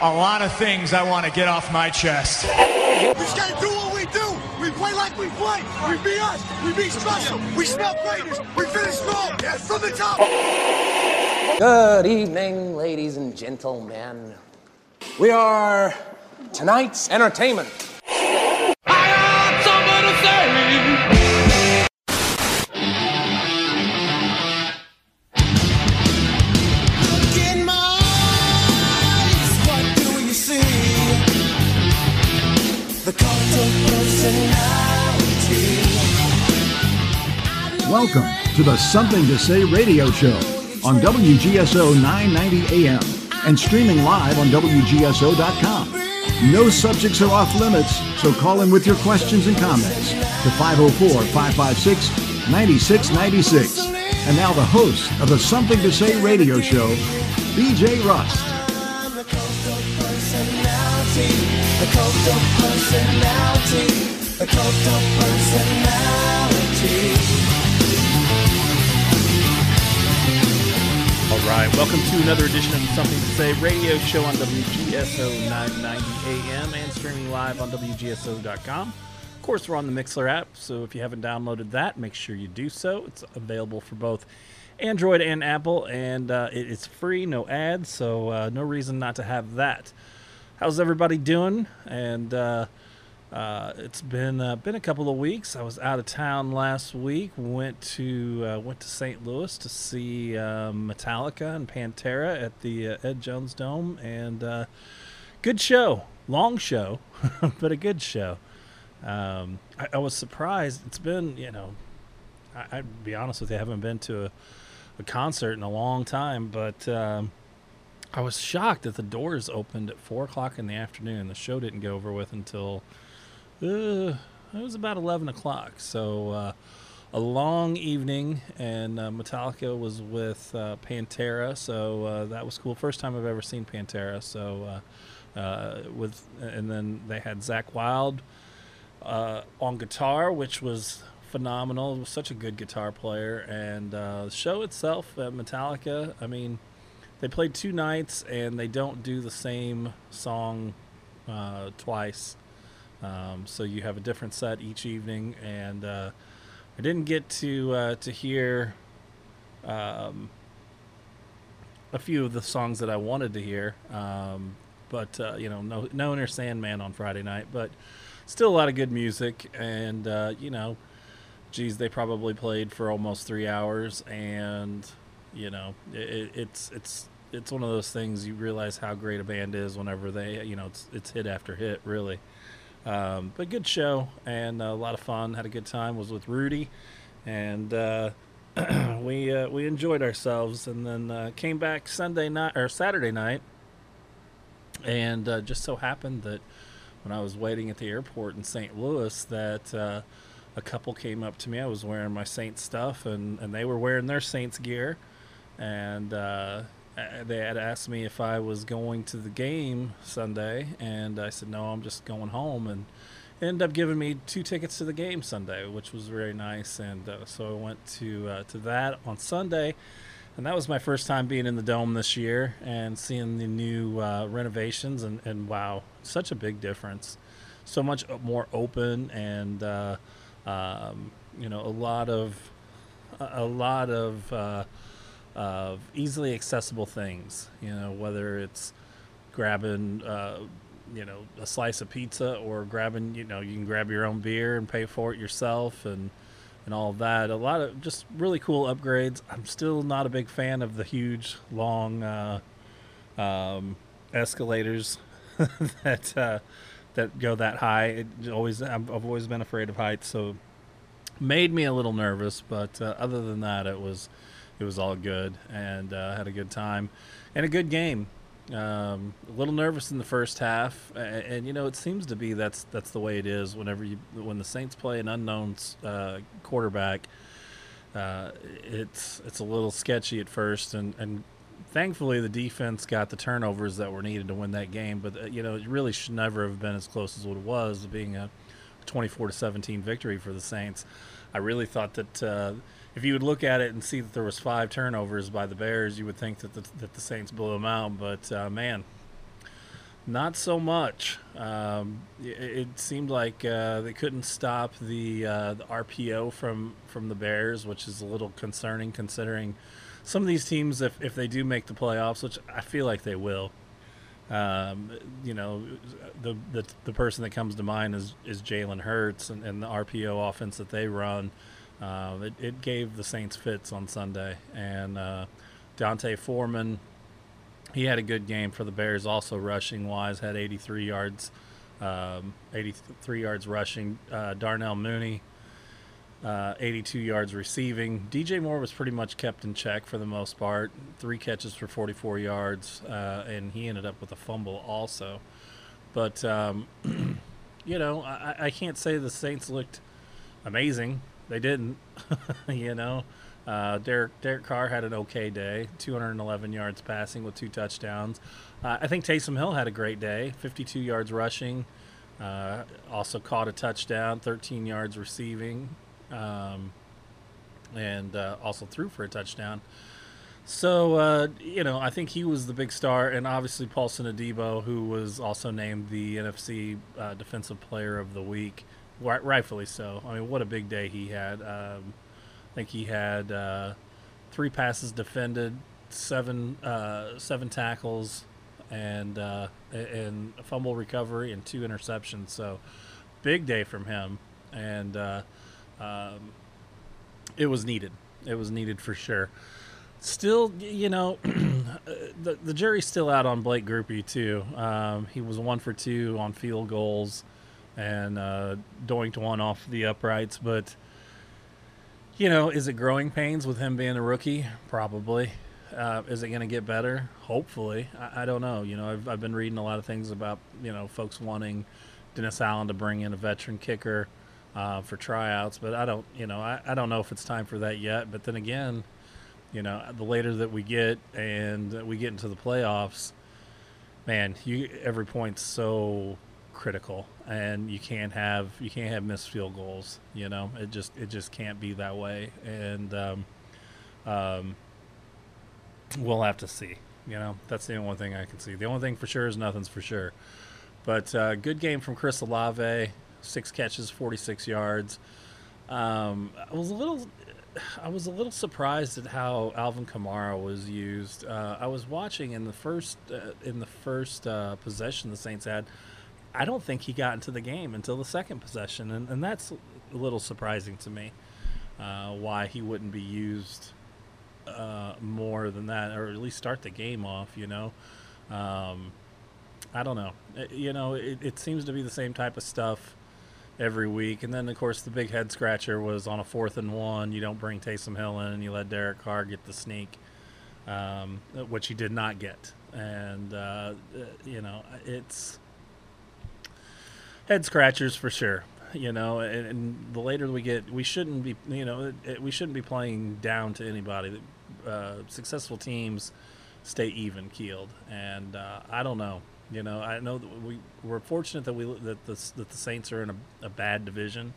a lot of things I want to get off my chest. We just gotta do what we do. We play like we play. We be us. We be special. We smell greatness. We finish strong. Yes, from the top. Good evening, ladies and gentlemen. We are tonight's entertainment. Welcome to the Something to Say radio show on WGSO 990 AM and streaming live on WGSO.com. No subjects are off limits, so call in with your questions and comments to 504 556 9696. And now the host of the Something to Say radio show, BJ Rust. The cult of personality. Right, welcome to another edition of Something to Say radio show on WGSO 990 AM and streaming live on WGSO.com. Of course, we're on the Mixlr app, so if you haven't downloaded that, make sure you do so. It's available for both Android and Apple, and uh, it's free, no ads, so uh, no reason not to have that. How's everybody doing? And uh, uh, it's been uh, been a couple of weeks. I was out of town last week. Went to uh, went to St. Louis to see um, Metallica and Pantera at the uh, Ed Jones Dome, and uh, good show, long show, but a good show. Um, I, I was surprised. It's been you know, I, I'd be honest with you, I haven't been to a, a concert in a long time, but. Um, I was shocked that the doors opened at four o'clock in the afternoon. The show didn't get over with until uh, it was about eleven o'clock. So uh, a long evening, and uh, Metallica was with uh, Pantera. So uh, that was cool. First time I've ever seen Pantera. So uh, with and then they had Zakk Wylde on guitar, which was phenomenal. Was such a good guitar player, and the show itself at Metallica. I mean they played two nights and they don't do the same song twice. Um, so you have a different set each evening, and uh, I didn't get to uh, to hear um, a few of the songs that I wanted to hear. Um, but uh, you know, no no Enter Sandman on Friday night, but still a lot of good music, and uh, you know, geez, they probably played for almost three hours, and you know it, it's it's it's one of those things you realize how great a band is whenever they you know it's it's hit after hit really um, but good show and a lot of fun. Had a good time. Was with rudy and uh, we uh, we enjoyed ourselves. And then uh, came back sunday night or saturday night. And uh, just so happened that when i was waiting at the airport in st louis that uh, a couple came up to me. I was wearing my saints stuff and, and they were wearing their saints gear. And uh, they had asked me if I was going to the game Sunday, and I said no, I'm just going home, and ended up giving me two tickets to the game Sunday, which was very nice, and uh, so I went to uh, to that on Sunday, and that was my first time being in the dome this year and seeing the new uh, renovations, and, and wow, such a big difference, so much more open, and uh, um, you know a lot of a lot of uh, of easily accessible things. You know, whether it's grabbing, uh, you know, a slice of pizza or grabbing, you know, you can grab your own beer and pay for it yourself and and all of that. A lot of just really cool upgrades. I'm still not a big fan of the huge, long uh, um, escalators that uh, that go that high. It always I've always been afraid of heights, so made me a little nervous. But uh, other than that, it was it was all good and uh, had a good time and a good game. Um, a little nervous in the first half, and, and, you know it seems to be that's that's the way it is whenever you when the Saints play an unknown uh, quarterback. Uh, it's it's a little sketchy at first, and, and thankfully the defense got the turnovers that were needed to win that game. But uh, you know it really should never have been as close as what it was, being a 24 to 17 victory for the Saints. I really thought that uh, if you would look at it and see that there was five turnovers by the Bears, you would think that the, that the Saints blew them out. But uh, man, Not so much. Um, it, it seemed like uh, they couldn't stop the, uh, the RPO from from the Bears, which is a little concerning considering some of these teams, if, if they do make the playoffs, which I feel like they will. Um, you know, the, the the person that comes to mind is is Jalen Hurts and, and the RPO offense that they run. Uh, it, it gave the Saints fits on Sunday, and uh, D'Onta Foreman he had a good game for the Bears, also rushing wise, had 83 yards, um, 83 yards rushing. Uh, Darnell Mooney, uh, 82 yards receiving. DJ Moore was pretty much kept in check for the most part, three catches for 44 yards, uh, and he ended up with a fumble also. But um, you know, I, I can't say the Saints looked amazing. They didn't, you know. Uh, Derek Derek Carr had an okay day, 211 yards passing with two touchdowns. Uh, I think Taysom Hill had a great day, 52 yards rushing, uh, also caught a touchdown, 13 yards receiving, um, and uh, also threw for a touchdown. So uh, you know, I think he was the big star, and obviously Paulson Adebo, who was also named the NFC uh, Defensive Player of the Week, rightfully so. I mean, what a big day he had. Um, I think he had uh, three passes defended, seven uh, seven tackles, and uh, and a fumble recovery and two interceptions. So big day from him, and uh, um, it was needed. It was needed for sure. Still, you know, the the jury's still out on Blake Grupe too. Um, he was one for two on field goals, and uh, doinked one off the uprights, but you know, is it growing pains with him being a rookie? Probably. Uh, is it going to get better? Hopefully. I, I, don't know. You know, I've, I've been reading a lot of things about, you know, folks wanting Dennis Allen to bring in a veteran kicker uh, for tryouts, but I don't, you know, I, I don't know if it's time for that yet. But then again, you know, the later that we get and we get into the playoffs, man, you every point's so critical and you can't have you can't have missed field goals you know it just it just can't be that way and um, um, we'll have to see you know that's the only thing i can see the only thing for sure is nothing's for sure but uh, good game from chris olave six catches 46 yards um, i was a little I was a little surprised at how Alvin Kamara was used. Uh, I was watching in the first uh, in the first uh, possession the Saints had. I don't think he got into the game until the second possession, and, and that's a little surprising to me. Uh, why he wouldn't be used uh, more than that, or at least start the game off. You know, um, I don't know. It, you know, it, it, seems to be the same type of stuff every week. And then, of course, the big head scratcher was on a fourth and one. You don't bring Taysom Hill in, and you let Derek Carr get the sneak, um, which he did not get. And uh, you know, it's head scratchers for sure. You know, and, and, the later we get, we shouldn't be, you know, it, it, we shouldn't be playing down to anybody. Uh, successful teams stay even keeled, and uh, I don't know. You know, I know that we we're fortunate that we that the that the Saints are in a, a bad division,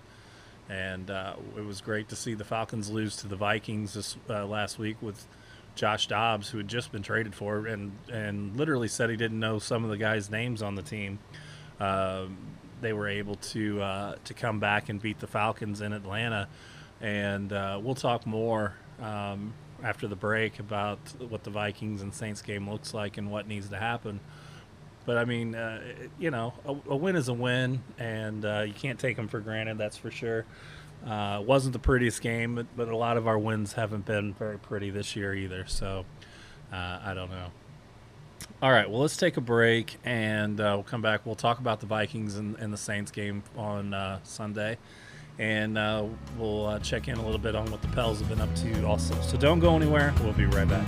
and uh, it was great to see the Falcons lose to the Vikings this uh, last week with Josh Dobbs, who had just been traded for, and and literally said he didn't know some of the guys' names on the team. Um, they were able to uh, to come back and beat the Falcons in Atlanta. And uh, we'll talk more um, after the break about what the Vikings and Saints game looks like and what needs to happen. But I mean, uh, you know, a, a, win is a win, and uh, you can't take them for granted. That's for sure. Uh, wasn't the prettiest game, but, but, a lot of our wins haven't been very pretty this year either. So uh, I don't know. All right, well, let's take a break and uh, we'll come back. We'll talk about the Vikings and, and the Saints game on uh, Sunday. And uh, we'll uh, check in a little bit on what the Pels have been up to also. So don't go anywhere. We'll be right back.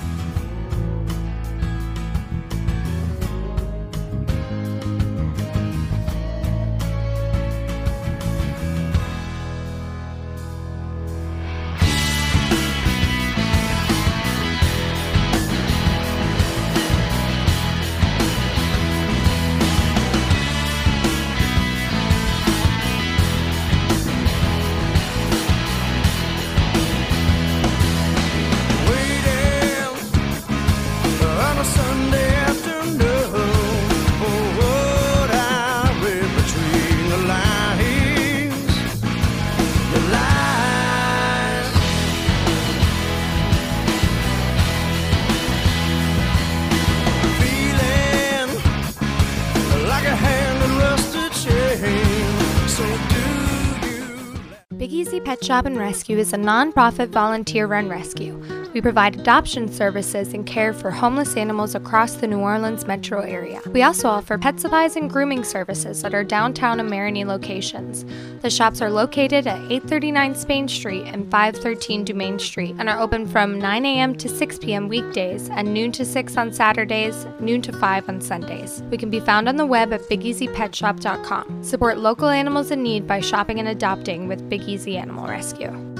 Shop and Rescue is a non-profit volunteer run rescue. We provide adoption services and care for homeless animals across the New Orleans metro area. We also offer pet supplies and grooming services at our downtown and Marigny locations. The shops are located at 839 Spain Street and 513 Dumaine Street and are open from 9 a.m. to 6 p.m. weekdays and noon to 6 on Saturdays, noon to 5 on Sundays. We can be found on the web at bigeasypetshop.com. Support local animals in need by shopping and adopting with Big Easy Animal Rescue.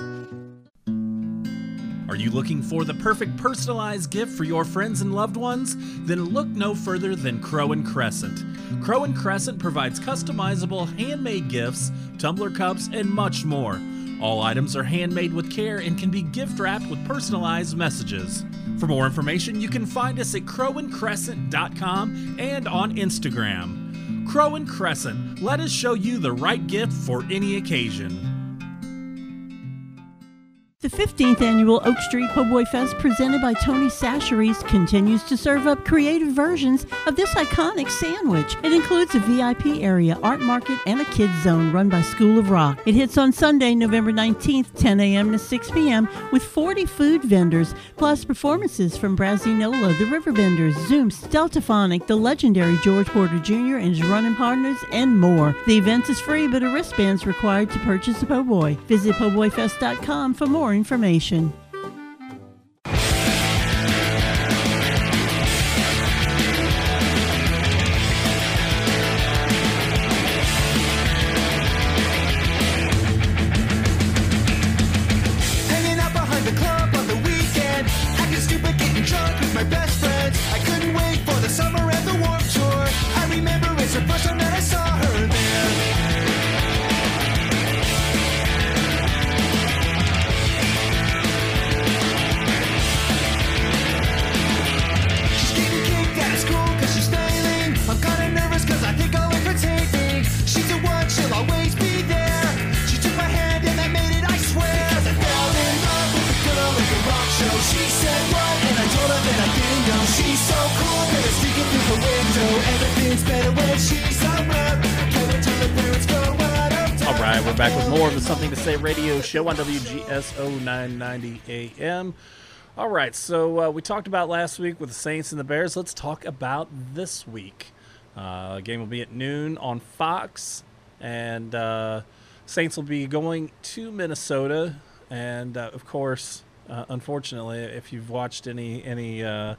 Are you looking for the perfect personalized gift for your friends and loved ones? Then look no further than Crow and Crescent. Crow and Crescent provides customizable handmade gifts, tumbler cups, and much more. All items are handmade with care and can be gift wrapped with personalized messages. For more information, you can find us at crowandcrescent.com and on Instagram. Crow and Crescent, let us show you the right gift for any occasion. The 15th annual Oak Street Po' Boy Fest, presented by Tony Chachere's, continues to serve up creative versions of this iconic sandwich. It includes a VIP area, art market, and a kids zone run by School of Rock. It hits on Sunday, November 19th, 10 a.m. to 6 p.m., with 40 food vendors, plus performances from Brazinola, the Riverbenders, Zoom, Deltaphonic, the legendary George Porter Jr. and his running partners, and more. The event is free, but a wristband is required to purchase a Po' Boy. Visit po'boyfest.com for more information. Show on WGSO 990 AM. All right, so uh, we talked about last week with the Saints and the Bears. Let's talk about this week. Uh, game will be at noon on Fox, and uh, Saints will be going to Minnesota. And uh, of course, uh, unfortunately, if you've watched any any uh,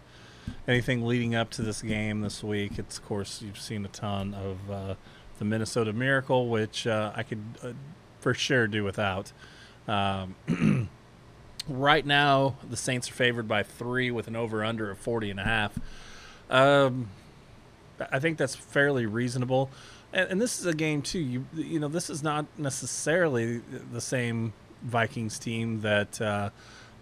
anything leading up to this game this week, it's of course you've seen a ton of the Minnesota Miracle, which I could for sure do without. Um, right now, the Saints are favored by three with an over under of 40 and a half. Um, I think that's fairly reasonable. And, and this is a game too. You you know this is not necessarily the same Vikings team that uh,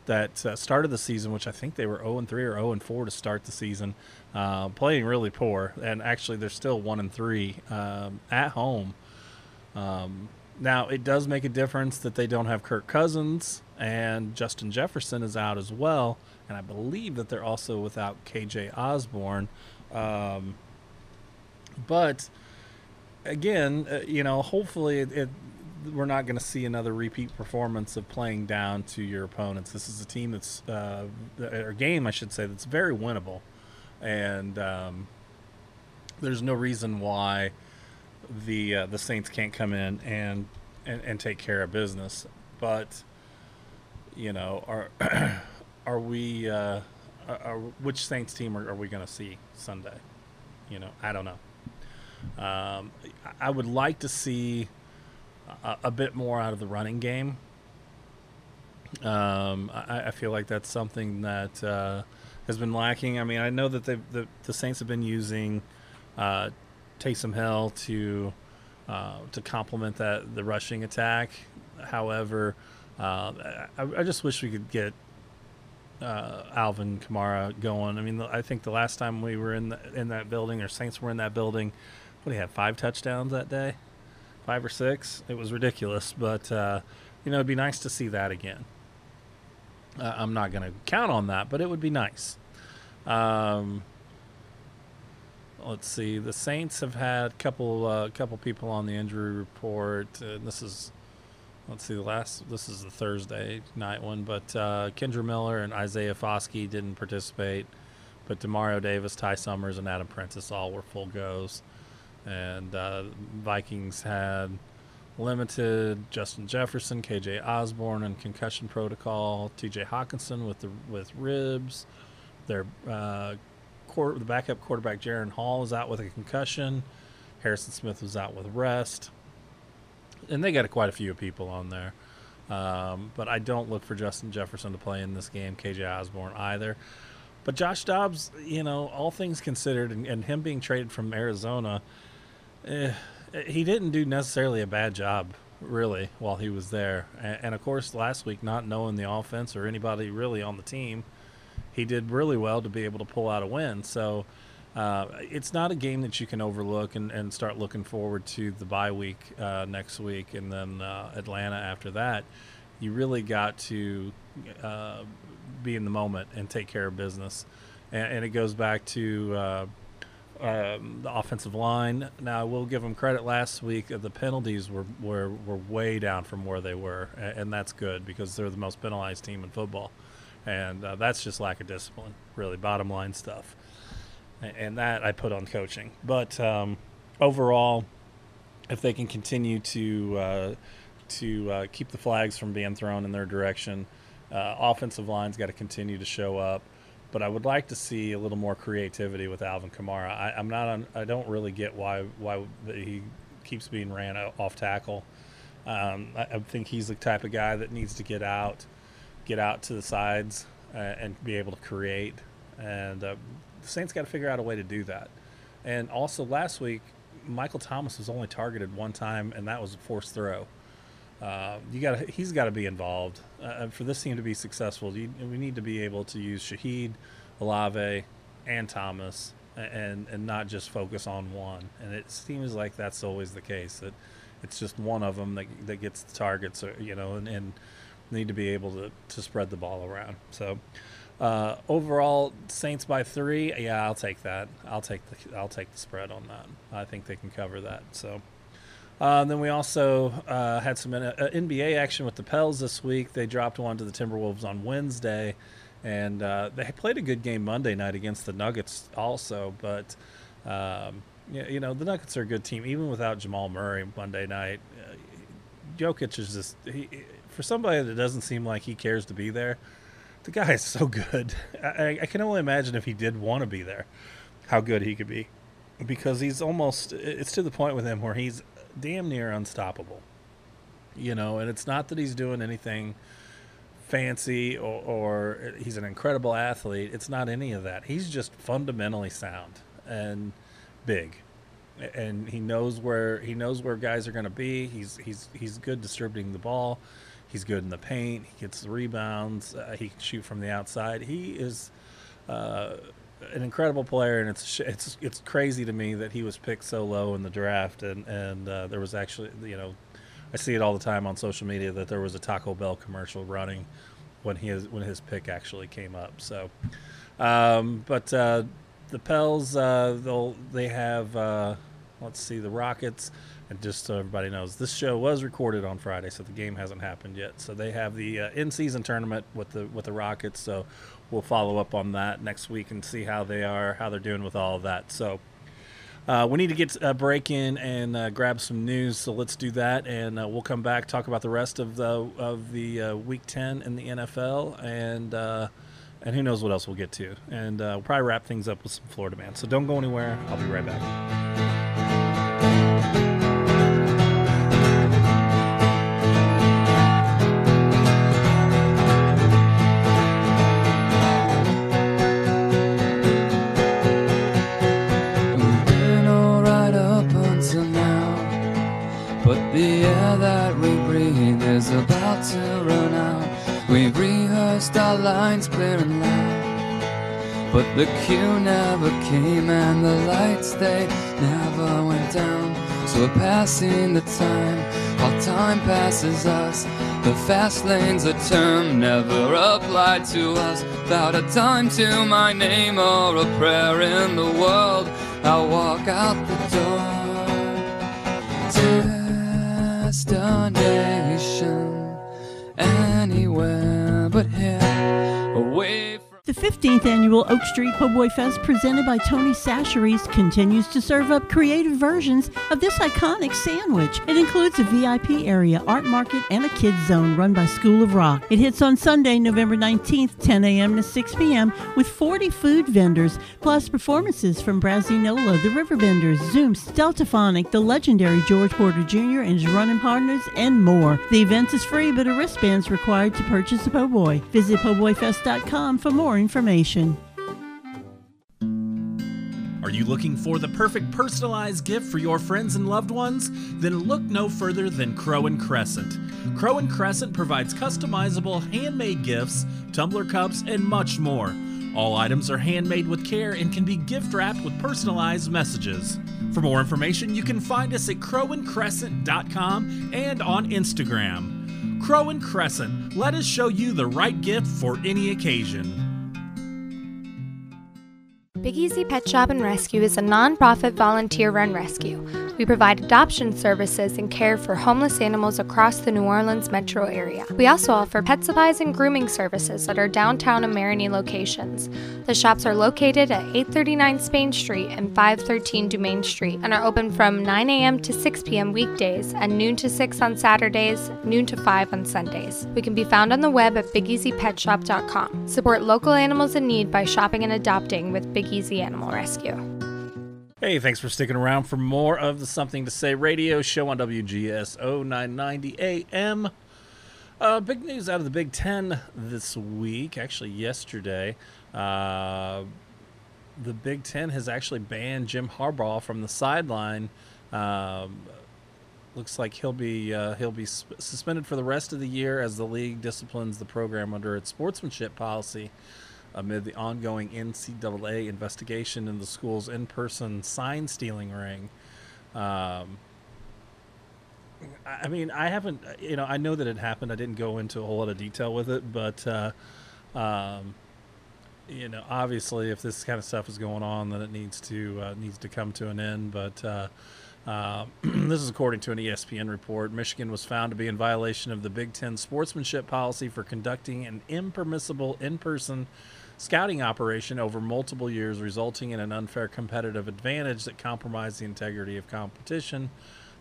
that uh, started the season, which I think they were 0 and 3 or 0 and 4 to start the season, uh, playing really poor. And actually, they're still 1 and 3 um, at home. Um, now it does make a difference that they don't have Kirk Cousins and Justin Jefferson is out as well, and I believe that they're also without KJ Osborne. Um, but again, uh, you know, hopefully it, it we're not going to see another repeat performance of playing down to your opponents. This is a team that's uh, or game, I should say, that's very winnable, and um, there's no reason why the uh, the Saints can't come in and, and and take care of business. But you know, are are we? Uh, are, which Saints team are, are we going to see Sunday? You know, I don't know. Um, I- I would like to see a, a bit more out of the running game. Um, I, I feel like that's something that uh, has been lacking. I mean, I know that the the Saints have been using uh, Taysom Hill to uh, to complement that the rushing attack. However, uh, I, I just wish we could get uh, Alvin Kamara going. I mean, I think the last time we were in the, in that building, or Saints were in that building, what do you have? Five touchdowns that day, five or six. It was ridiculous, but uh, you know, it'd be nice to see that again. I'm not going to count on that, but it would be nice. Um, let's see. The Saints have had a couple uh, couple people on the injury report. Uh, this is let's see the last. This is the Thursday night one, but uh, Kendre Miller and Isaiah Foskey didn't participate, but Demario Davis, Ty Summers, and Adam Prentice all were full goes, and uh, Vikings had limited Justin Jefferson, KJ Osborne, and concussion protocol. T.J. Hockenson with the with ribs. Their uh, quarter, the backup quarterback Jaren Hall is out with a concussion. Harrison Smith was out with rest, and they got quite a few people on there. Um, but I don't look for Justin Jefferson to play in this game. KJ Osborne either. But Josh Dobbs, you know, all things considered, and, and him being traded from Arizona, eh, he didn't do necessarily a bad job, really, while he was there. And, and of course, last week, not knowing the offense or anybody really on the team, he did really well to be able to pull out a win. So uh, it's not a game that you can overlook and, and start looking forward to the bye week uh, next week and then uh, Atlanta after that. You really got to uh, be in the moment and take care of business. And, and it goes back to uh, um, the offensive line. Now, I will give them credit. Last week, uh, the penalties were, were, were way down from where they were, and, and that's good because they're the most penalized team in football, and uh, that's just lack of discipline, really, bottom line stuff. And that I put on coaching, but um, overall, if they can continue to uh, to uh, keep the flags from being thrown in their direction, uh, offensive line's got to continue to show up but I would like to see a little more creativity with Alvin Kamara. I, I'm not. On, I don't really get why why he keeps being ran off tackle. Um, I, I think he's the type of guy that needs to get out, get out to the sides, uh, and be able to create. And uh, the Saints got to figure out a way to do that. And also last week, Michael Thomas was only targeted one time, and that was a forced throw. Uh, you got he's got to be involved uh, for this team to be successful. You, we need to be able to use Shaheed, Olave, and Thomas, and and not just focus on one. And it seems like that's always the case that it's just one of them that that gets the targets, you know, and, and need to be able to to spread the ball around. So. Uh, overall, Saints by three. Yeah, I'll take that. I'll take the I'll take the spread on that. I think they can cover that. So, uh, then we also uh, had some uh, NBA action with the Pels this week. They dropped one to the Timberwolves on Wednesday, and uh, they played a good game Monday night against the Nuggets also. But um, you know the Nuggets are a good team even without Jamal Murray Monday night. Uh, Jokic is just he, for somebody that doesn't seem like he cares to be there. The guy is so good. I, I can only imagine if he did want to be there, how good he could be. Because he's almost it's to the point with him where he's damn near unstoppable. You know and it's not that he's doing anything fancy or, or he's an incredible athlete. It's not any of that. He's just fundamentally sound and big. And he knows where he knows where guys are going to be. He's he's he's good distributing the ball he's good in the paint he gets rebounds uh, he can shoot from the outside he is uh, an incredible player, and it's it's it's crazy to me that he was picked so low in the draft, and and uh, there was actually you know, I see it all the time on social media that there was a Taco Bell commercial running when his when his pick actually came up. So, um, but uh, the Pels uh, they'll they have uh, let's see the Rockets. And just so everybody knows, this show was recorded on Friday, so the game hasn't happened yet. So they have the uh, in-season tournament with the with the Rockets. So we'll follow up on that next week and see how they are, how they're doing with all of that. So uh, we need to get a break in and uh, grab some news. So let's do that, and uh, we'll come back talk about the rest of the of the uh, Week Ten in the NFL, and uh, and who knows what else we'll get to. And uh, we'll probably wrap things up with some Florida man. So don't go anywhere. I'll be right back. The air that we breathe is about to run out. We've rehearsed our lines clear and loud. But the cue never came and the lights they never went down. So we're passing the time while time passes us. The fast lane's a term never applied to us. Without a time to my name or a prayer in the world, I'll walk out the door destination anywhere but here away 15th annual Oak Street Po' Fest presented by Tony Chachere's continues to serve up creative versions of this iconic sandwich. It includes a VIP area, art market, and a kids zone run by School of Rock. It hits on Sunday, November 19th, 10 a.m. to 6 p.m. with 40 food vendors, plus performances from Brazinola, the Riverbenders, Zoom, Deltaphonic, the legendary George Porter Jr. and his running partners, and more. The event is free, but a wristband is required to purchase a po' boy. Visit po'boyfest.com for more information. Are you looking for the perfect personalized gift for your friends and loved ones? Then look no further than Crow and Crescent. Crow and Crescent provides customizable handmade gifts, tumbler cups, and much more. All items are handmade with care and can be gift wrapped with personalized messages. For more information, you can find us at crowandcrescent.com and on Instagram. Crow and Crescent, let us show you the right gift for any occasion. Big Easy Pet Shop and Rescue is a non-profit volunteer run rescue. We provide adoption services and care for homeless animals across the New Orleans metro area. We also offer pet supplies and grooming services at our downtown and Marigny locations. The shops are located at 839 Spain Street and 513 Dumaine Street and are open from 9 a.m. to 6 p.m. weekdays and noon to 6 on Saturdays, noon to 5 on Sundays. We can be found on the web at bigeasypetshop.com. Support local animals in need by shopping and adopting with Big Easy Animal Rescue. Hey, thanks for sticking around for more of the Something to Say radio show on WGSO 990 AM. Uh, big news out of the Big Ten this week, actually yesterday. Uh, the Big Ten has actually banned Jim Harbaugh from the sideline. Um, looks like he'll be uh, he'll be suspended for the rest of the year as the league disciplines the program under its sportsmanship policy amid the ongoing NCAA investigation in the school's in-person sign stealing ring. Um, I mean, I haven't, you know, I know that it happened. I didn't go into a whole lot of detail with it, but, uh, um, you know, obviously, if this kind of stuff is going on, then it needs to uh, needs to come to an end. But uh, uh, this is according to an ESPN report. Michigan was found to be in violation of the Big Ten sportsmanship policy for conducting an impermissible in-person scouting operation over multiple years, resulting in an unfair competitive advantage that compromised the integrity of competition.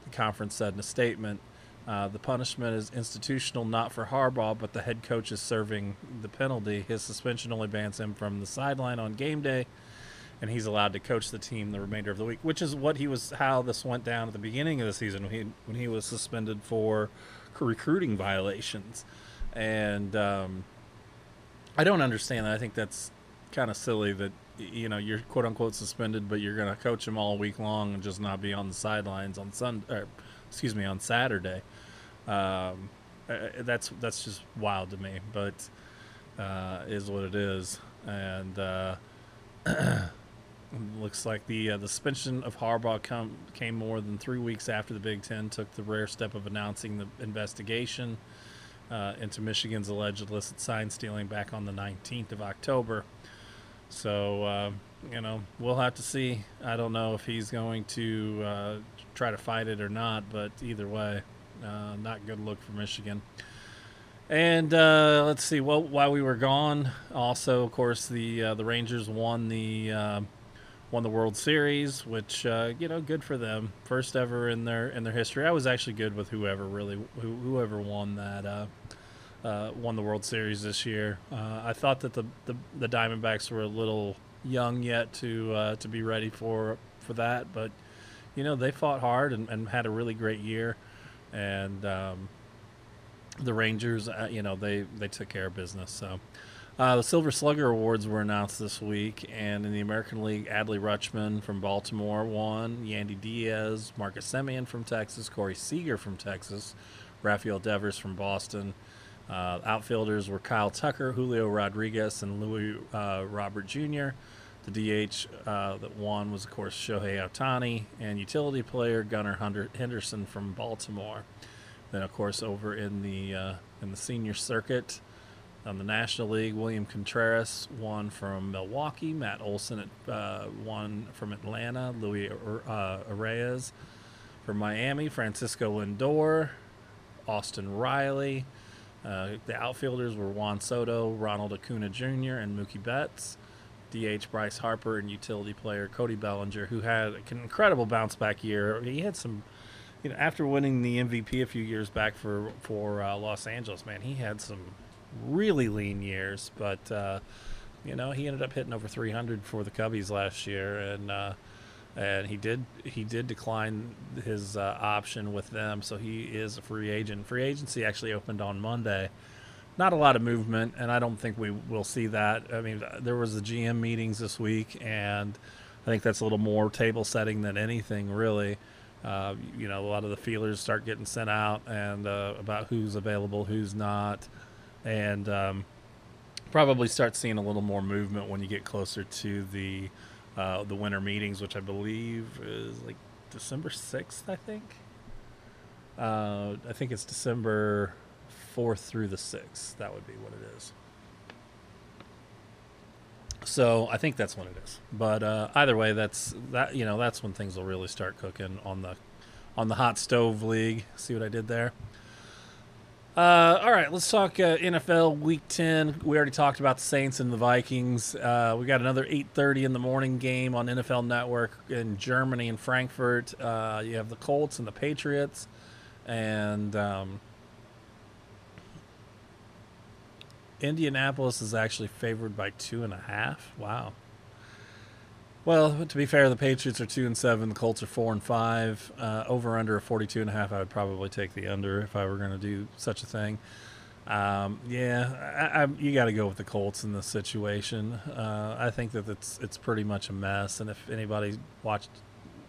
The conference said in a statement. Uh, the punishment is institutional, not for Harbaugh, but the head coach is serving the penalty. His suspension only bans him from the sideline on game day, and he's allowed to coach the team the remainder of the week, which is what he was how this went down at the beginning of the season when he when he was suspended for recruiting violations, and um, I don't understand that. I think that's kind of silly that you know you're quote unquote suspended, but you're going to coach him all week long and just not be on the sidelines on Sunday. or excuse me on Saturday. Um, uh, that's that's just wild to me, but uh, is what it is, and uh, looks like the uh, the suspension of Harbaugh come, came more than three weeks after the Big Ten took the rare step of announcing the investigation uh, into Michigan's alleged illicit sign stealing back on the 19th of October. So, uh, you know, we'll have to see. I don't know if he's going to uh, try to fight it or not, but either way, uh, not good look for Michigan. And uh, let's see. Well, while we were gone, also, of course, the uh, the Rangers won the won the World Series, which uh, you know, good for them. First ever in their in their history. I was actually good with whoever really who, whoever won that uh, uh, won the World Series this year. Uh, I thought that the, the the Diamondbacks were a little young yet to uh, to be ready for for that, but you know they fought hard and, and had a really great year, and um, the Rangers, uh, you know, they they took care of business. So. Uh, the Silver Slugger Awards were announced this week, and in the American League, Adley Rutschman from Baltimore won. Yandy Diaz, Marcus Semien from Texas, Corey Seager from Texas, Rafael Devers from Boston. Uh, outfielders were Kyle Tucker, Julio Rodriguez, and Luis uh, Robert Jr. The DH uh, that won was, of course, Shohei Ohtani, and utility player Gunnar Henderson from Baltimore. Then, of course, over in the uh, in the senior circuit, on the National League, William Contreras won from Milwaukee. Matt Olson at, uh, won from Atlanta. Luis uh, Arraez from Miami. Francisco Lindor, Austin Riley, Uh, the outfielders were Juan Soto, Ronald Acuna Jr., and Mookie Betts. DH Bryce Harper and utility player Cody Bellinger, who had an incredible bounce back year. He had some, you know, after winning the MVP a few years back for for uh, Los Angeles, man, he had some really lean years. But uh, you know, he ended up hitting over 300 for the Cubbies last year, and uh, and he did he did decline his uh, option with them, so he is a free agent. Free agency actually opened on Monday not a lot of movement, and I don't think we will see that. I mean, there was the GM meetings this week, and I think that's a little more table setting than anything, really. Uh, you know, a lot of the feelers start getting sent out and uh, about who's available, who's not, and um, probably start seeing a little more movement when you get closer to the uh, the winter meetings, which I believe is like December sixth. I think. Uh, I think it's December fourth through the sixth. That would be what it is. So I think that's what it is. But uh, either way, that's that. You know, that's when things will really start cooking on the on the hot stove league. See what I did there? Uh, all right, let's talk uh, NFL Week Ten. We already talked about the Saints and the Vikings. Uh, we got another 8:30 in the morning game on NFL Network in Germany and Frankfurt. Uh, you have the Colts and the Patriots, and um, Indianapolis is actually favored by two and a half. Wow. Well, to be fair, the Patriots are two and seven. The Colts are four and five. Uh, over under a forty-two and a half. I would probably take the under if I were going to do such a thing. Um, yeah, I, I, you got to go with the Colts in this situation. Uh, I think that it's it's pretty much a mess. And if anybody watched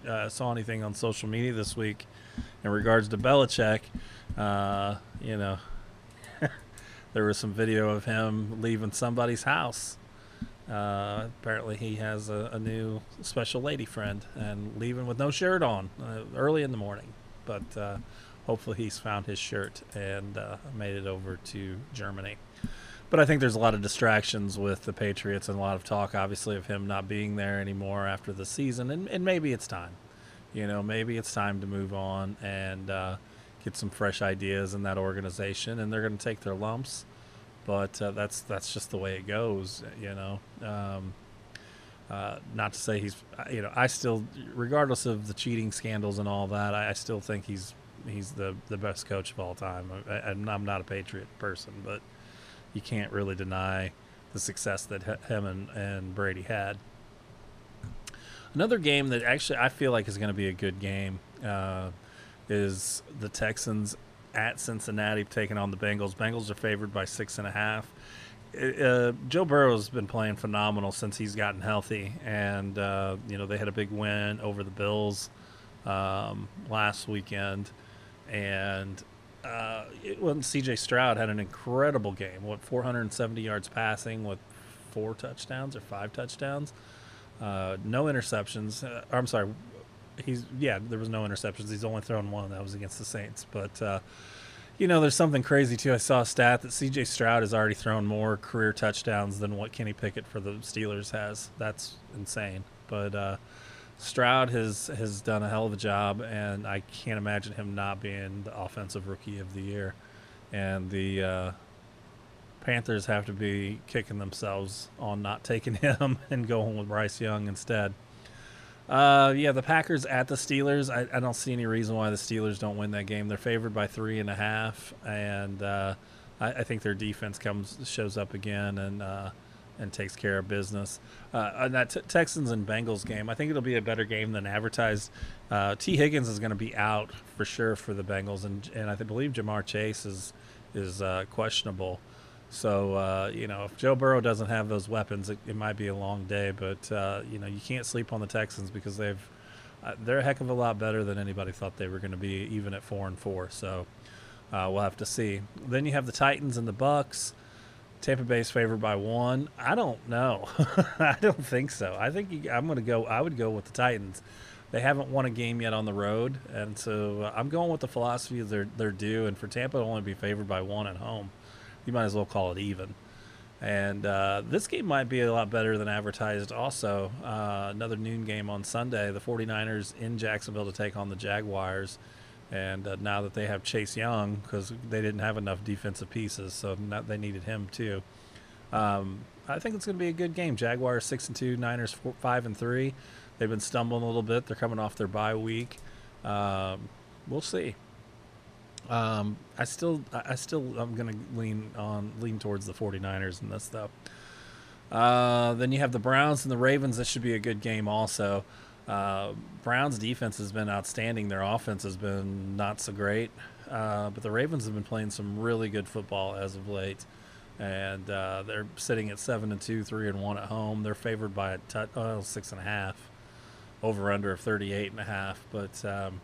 uh, saw anything on social media this week in regards to Belichick, uh, you know, there was some video of him leaving somebody's house. Uh, apparently, he has a, a, new special lady friend and leaving with no shirt on uh, early in the morning. But uh, hopefully, he's found his shirt and uh, made it over to Germany. But I think there's a lot of distractions with the Patriots and a lot of talk, obviously, of him not being there anymore after the season. And, and maybe it's time. You know, maybe it's time to move on and uh, get some fresh ideas in that organization, and they're going to take their lumps. But uh, that's that's just the way it goes, you know. Um, uh, not to say he's, you know, I still, regardless of the cheating scandals and all that, I, I still think he's he's the the best coach of all time. I, am not a Patriot person, but you can't really deny the success that him and, and Brady had. Another game that actually I feel like is going to be a good game. Uh, is the Texans at Cincinnati taking on the Bengals. Bengals are favored by six and a half. Uh, Joe Burrow has been playing phenomenal since he's gotten healthy, and uh, you know they had a big win over the Bills um, last weekend, and uh, it, C.J. Stroud had an incredible game. What 470 yards passing with four touchdowns or five touchdowns, uh, no interceptions. Uh, I'm sorry, he's yeah, there was no interceptions. He's only thrown one. That was against the Saints. But uh, you know, there's something crazy too. I saw a stat that C.J. Stroud has already thrown more career touchdowns than what Kenny Pickett for the Steelers has. That's insane. But uh, Stroud has has done a hell of a job, and I can't imagine him not being the offensive rookie of the year. And the uh, Panthers have to be kicking themselves on not taking him and going with Bryce Young instead. Uh, yeah, the Packers at the Steelers. I, I, don't see any reason why the Steelers don't win that game. They're favored by three and a half, and uh, I, I, think their defense comes shows up again and uh, and takes care of business. Uh, on that t- Texans and Bengals game, I think it'll be a better game than advertised. Uh, Tee Higgins is going to be out for sure for the Bengals, and and I believe Ja'Marr Chase is is uh, questionable. So uh, you know, if Joe Burrow doesn't have those weapons, it, it might be a long day. But uh, you know, you can't sleep on the Texans because they've uh, they're a heck of a lot better than anybody thought they were going to be, even at four and four. So uh, we'll have to see. Then you have the Titans and the Bucks. Tampa Bay's favored by one. I don't know. I don't think so. I think you, I'm going to go. I would go with the Titans. They haven't won a game yet on the road, and so uh, I'm going with the philosophy they're they're due. And for Tampa to only be favored by one at home you might as well call it even. And uh, this game might be a lot better than advertised. Also, uh, another noon game on Sunday. The 49ers in Jacksonville to take on the Jaguars. And uh, now that they have Chase Young, because they didn't have enough defensive pieces, so they needed him too. Um, I think it's going to be a good game. Jaguars six and two, Niners four, five and three. They've been stumbling a little bit. They're coming off their bye week. Um, we'll see. Um, I still, I still, I'm to lean on, lean towards the 49ers and this stuff. Uh, then you have the Browns and the Ravens. This should be a good game also. Uh, Browns defense has been outstanding. Their offense has been not so great. Uh, but the Ravens have been playing some really good football as of late. And uh, they're sitting at seven and two, three and one at home. They're favored by a tou- oh, six and a half, over under of 38 and a half. But um,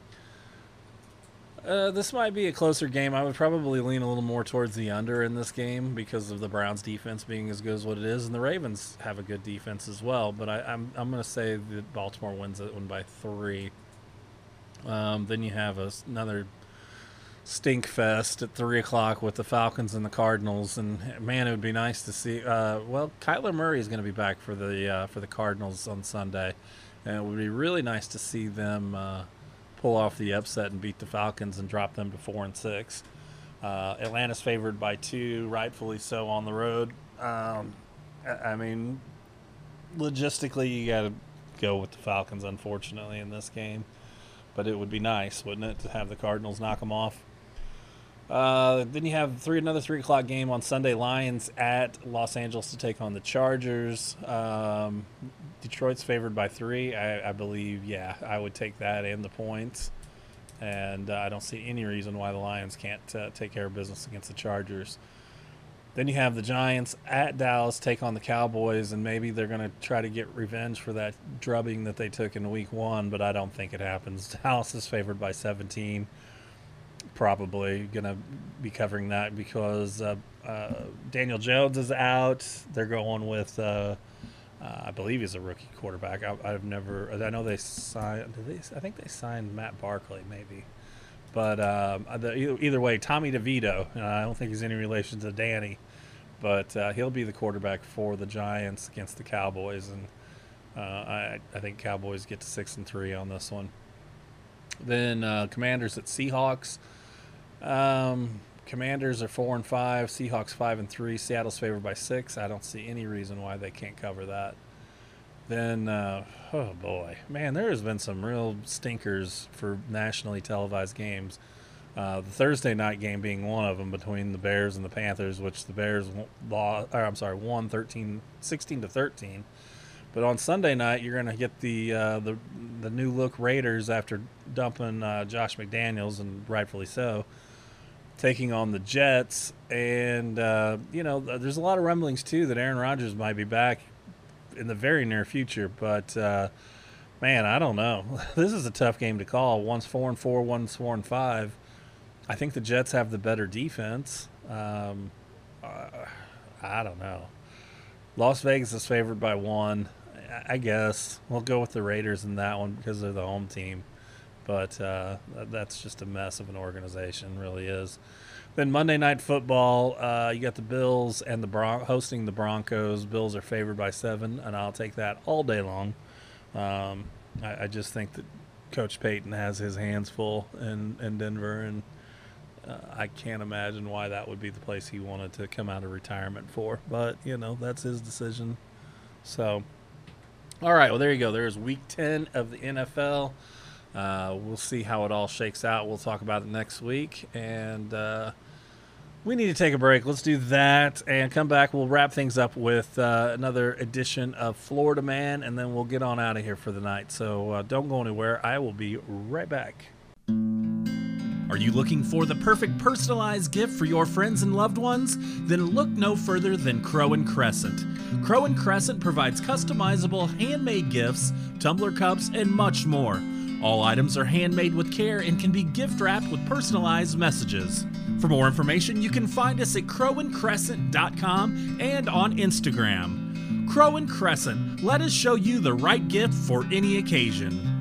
uh, this might be a closer game. I would probably lean a little more towards the under in this game because of the Browns' defense being as good as what it is, and the Ravens have a good defense as well. But I, I'm I'm going to say that Baltimore wins that one by three. Um, then you have a, another stink fest at three o'clock with the Falcons and the Cardinals, and man, it would be nice to see. Uh, well, Kyler Murray is going to be back for the uh, for the Cardinals on Sunday, and it would be really nice to see them uh, pull off the upset and beat the Falcons and drop them to four and six. Uh, Atlanta's favored by two, rightfully so, on the road. Um, I, I mean, logistically, you got to go with the Falcons, unfortunately, in this game. But it would be nice, wouldn't it, to have the Cardinals knock them off? Uh, then you have three another three o'clock game on Sunday. Lions at Los Angeles to take on the Chargers. Um, Detroit's favored by three. I, I believe, yeah, I would take that and the points. And uh, I don't see any reason why the Lions can't uh, take care of business against the Chargers. Then you have the Giants at Dallas take on the Cowboys, and maybe they're going to try to get revenge for that drubbing that they took in Week One, but I don't think it happens. Dallas is favored by 17 probably going to be covering that because uh, uh, Daniel Jones is out. They're going with, uh, uh, I believe he's a rookie quarterback. I, I've never, I know they signed, they, I think they signed Matt Barkley maybe. But um, the, either, either way, Tommy DeVito, I don't think he's any relation to Danny, but uh, he'll be the quarterback for the Giants against the Cowboys. And uh, I, I think Cowboys get to six and three on this one. Then uh, Commanders at Seahawks. Um, Commanders are four and five. Seahawks five and three. Seattle's favored by six. I don't see any reason why they can't cover that. Then, uh, oh boy, man, there has been some real stinkers for nationally televised games. Uh, the Thursday night game being one of them between the Bears and the Panthers, which the Bears lost, or I'm sorry, won 13, 16 to 13. But on Sunday night, you're going to get the uh, the the new look Raiders after dumping uh, Josh McDaniels, and rightfully so, taking on the Jets. And uh, you know, there's a lot of rumblings too that Aaron Rodgers might be back in the very near future. But uh, man, I don't know. This is a tough game to call. One's four and four, one's four and five. I think the Jets have the better defense. Um, uh, I don't know. Las Vegas is favored by one. I guess we'll go with the Raiders in that one because they're the home team. But uh, that's just a mess of an organization, really is. Then Monday Night Football, uh, you got the Bills and the Bron- hosting the Broncos. Bills are favored by seven, and I'll take that all day long. Um, I, I just think that Coach Payton has his hands full in, in Denver, and uh, I can't imagine why that would be the place he wanted to come out of retirement for. But, you know, that's his decision. So, all right. Well, there you go. There's week 10 of the NFL. Uh, we'll see how it all shakes out. We'll talk about it next week. And uh, we need to take a break. Let's do that and come back. We'll wrap things up with uh, another edition of Florida Man, and then we'll get on out of here for the night. So uh, don't go anywhere. I will be right back. Are you looking for the perfect personalized gift for your friends and loved ones? Then look no further than Crow and Crescent. Crow and Crescent provides customizable handmade gifts, tumbler cups, and much more. All items are handmade with care and can be gift wrapped with personalized messages. For more information, you can find us at crowandcrescent.com and on Instagram. Crow and Crescent, let us show you the right gift for any occasion.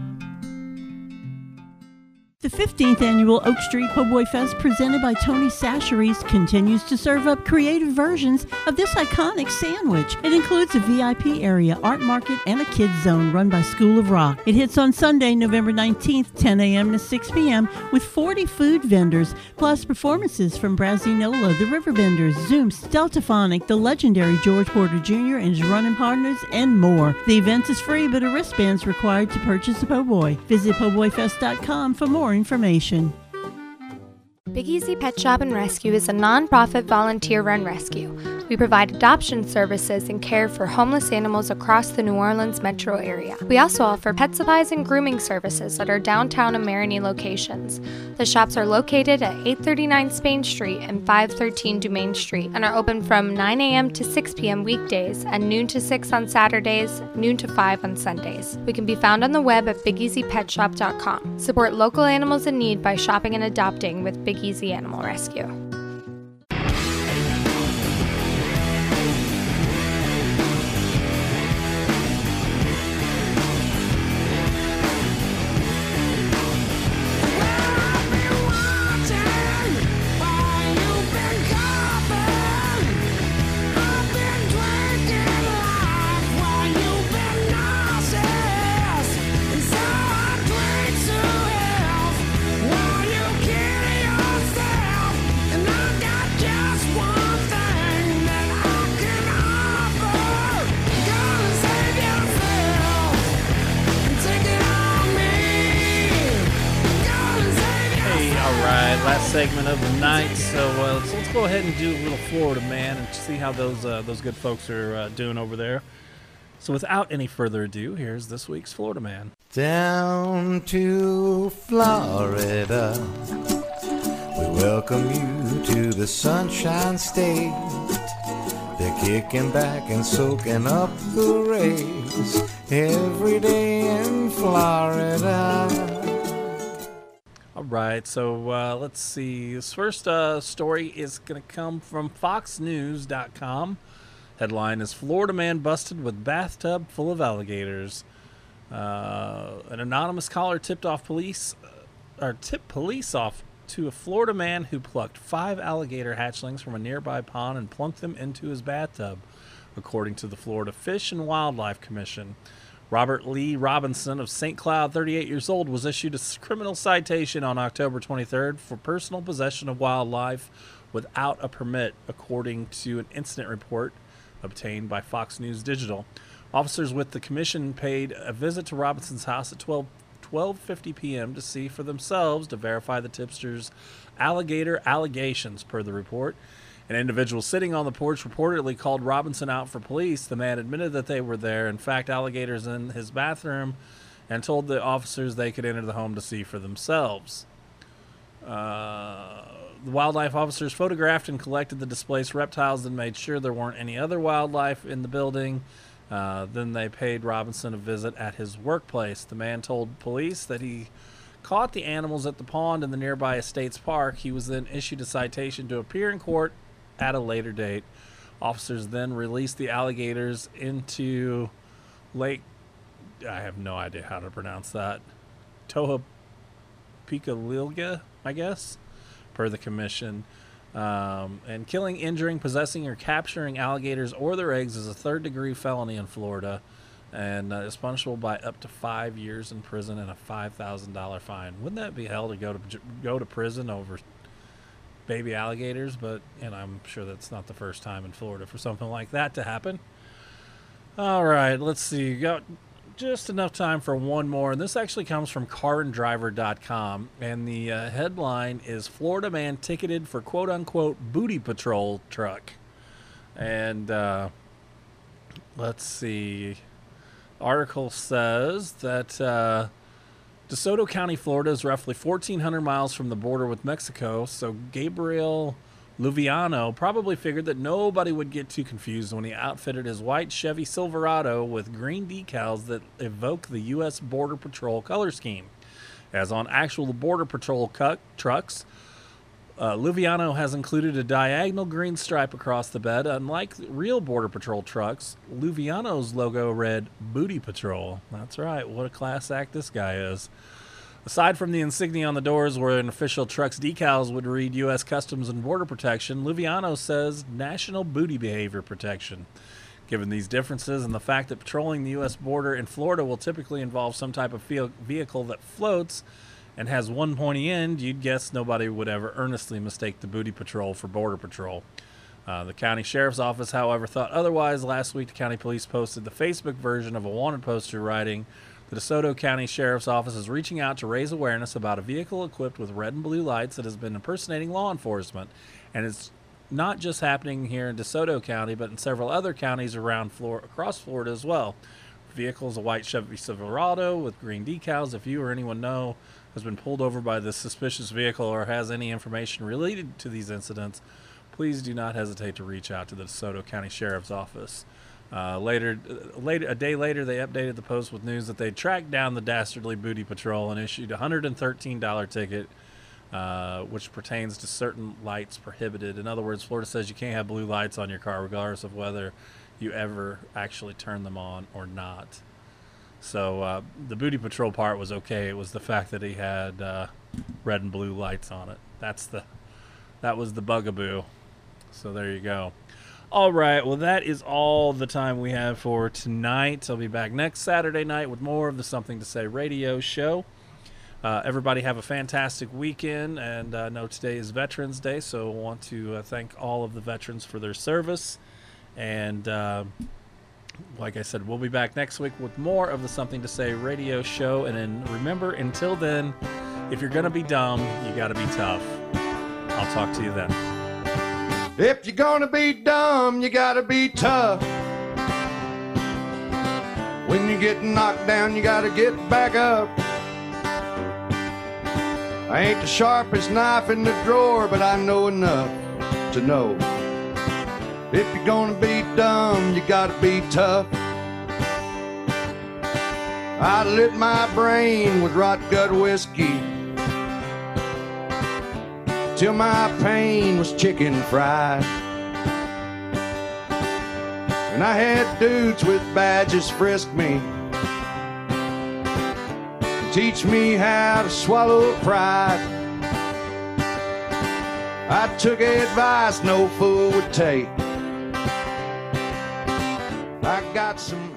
The 15th annual Oak Street Po' Fest presented by Tony Chachere's continues to serve up creative versions of this iconic sandwich. It includes a VIP area, art market, and a kids zone run by School of Rock. It hits on Sunday, November 19th, 10 a.m. to 6 p.m. with 40 food vendors, plus performances from Brazinola, the Riverbenders, Zoom, Deltaphonic, the legendary George Porter Jr. and his running partners, and more. The event is free, but a wristband is required to purchase a po' boy. Visit po'boyfest.com for more information. Big Easy Pet Shop and Rescue is a nonprofit volunteer run rescue. We provide adoption services and care for homeless animals across the New Orleans metro area. We also offer pet supplies and grooming services at our downtown and Marigny locations. The shops are located at 839 Spain Street and 513 Dumaine Street and are open from 9 a.m. to 6 p.m. weekdays and noon to 6 on Saturdays, noon to 5 on Sundays. We can be found on the web at bigeasypetshop.com. Support local animals in need by shopping and adopting with Big Easy Animal Rescue. Those uh, those good folks are uh, doing over there. So without any further ado, here's this week's Florida man. Down to Florida. We welcome you to the Sunshine State. They're kicking back and soaking up the rays every day in Florida. All right, so uh, let's see. This first uh, story is going to come from FoxNews.com. Headline is Florida man busted with bathtub full of alligators. Uh, an anonymous caller tipped off police, uh, or tipped police off to a Florida man who plucked five alligator hatchlings from a nearby pond and plunked them into his bathtub, according to the Florida Fish and Wildlife Commission. Robert Lee Robinson of St. Cloud, 38 years old, was issued a criminal citation on October 23rd for personal possession of wildlife without a permit, according to an incident report obtained by Fox News Digital. Officers with the commission paid a visit to Robinson's house at 12 12:50 p.m. to see for themselves to verify the tipster's alligator allegations per the report. An individual sitting on the porch reportedly called Robinson out for police. The man admitted that they were there, in fact, alligators in his bathroom, and told the officers they could enter the home to see for themselves. Uh, the wildlife officers photographed and collected the displaced reptiles and made sure there weren't any other wildlife in the building. Uh, then they paid Robinson a visit at his workplace. The man told police that he caught the animals at the pond in the nearby Estates Park. He was then issued a citation to appear in court at a later date. Officers then released the alligators into Lake. I have no idea how to pronounce that. Toha Pikalilga, I guess, per the commission. Um, and killing, injuring, possessing, or capturing alligators or their eggs is a third degree felony in Florida and uh, is punishable by up to five years in prison and a $5,000 fine. Wouldn't that be hell to go to go to prison over baby alligators? But and I'm sure that's not the first time in Florida for something like that to happen. All right, let's see. Got just enough time for one more. And this actually comes from carandriver.com. And the uh, headline is Florida man ticketed for quote unquote booty patrol truck. And uh, let's see. Article says that uh, DeSoto County, Florida is roughly 1,400 miles from the border with Mexico. So Gabriel Luviano probably figured that nobody would get too confused when he outfitted his white Chevy Silverado with green decals that evoke the U.S. Border Patrol color scheme. As on actual Border Patrol cu- trucks, uh, Luviano has included a diagonal green stripe across the bed. Unlike real Border Patrol trucks, Luviano's logo read Booty Patrol. That's right, what a class act this guy is. Aside from the insignia on the doors where an official truck's decals would read U.S. Customs and Border Protection, Luviano says National Booty Behavior Protection. Given these differences and the fact that patrolling the U.S. border in Florida will typically involve some type of ve- vehicle that floats and has one pointy end, you'd guess nobody would ever earnestly mistake the booty patrol for border patrol. Uh, the county sheriff's office, however, thought otherwise. Last week, the county police posted the Facebook version of a wanted poster writing, "The DeSoto County Sheriff's Office is reaching out to raise awareness about a vehicle equipped with red and blue lights that has been impersonating law enforcement, and it's not just happening here in DeSoto County, but in several other counties around Flor- across Florida as well. Vehicle is a white Chevy Silverado with green decals. If you or anyone know has been pulled over by this suspicious vehicle or has any information related to these incidents, please do not hesitate to reach out to the DeSoto County Sheriff's Office. Uh, later, uh, later, a day later, they updated the post with news that they tracked down the dastardly booty patrol and issued a hundred and thirteen dollar ticket, uh, which pertains to certain lights prohibited. In other words, Florida says you can't have blue lights on your car, regardless of whether you ever actually turn them on or not. So uh, the booty patrol part was okay. It was the fact that he had uh, red and blue lights on it. That's the that was the bugaboo. So there you go. All right. Well, that is all the time we have for tonight. I'll be back next Saturday night with more of the Something to Say radio show. Uh, everybody have a fantastic weekend, and uh, I know today is Veterans Day, so I want to uh, thank all of the veterans for their service. And uh, like I said, we'll be back next week with more of the Something to Say radio show. And then remember, until then, if you're going to be dumb, you got to be tough. I'll talk to you then. If you're gonna be dumb, you gotta be tough. When you get knocked down, you gotta get back up. I ain't the sharpest knife in the drawer, but I know enough to know. If you're gonna be dumb, you gotta be tough. I lit my brain with rot gut whiskey till my pain was chicken fried. And I had dudes with badges frisk me, teach me how to swallow pride. I took advice no fool would take. Got some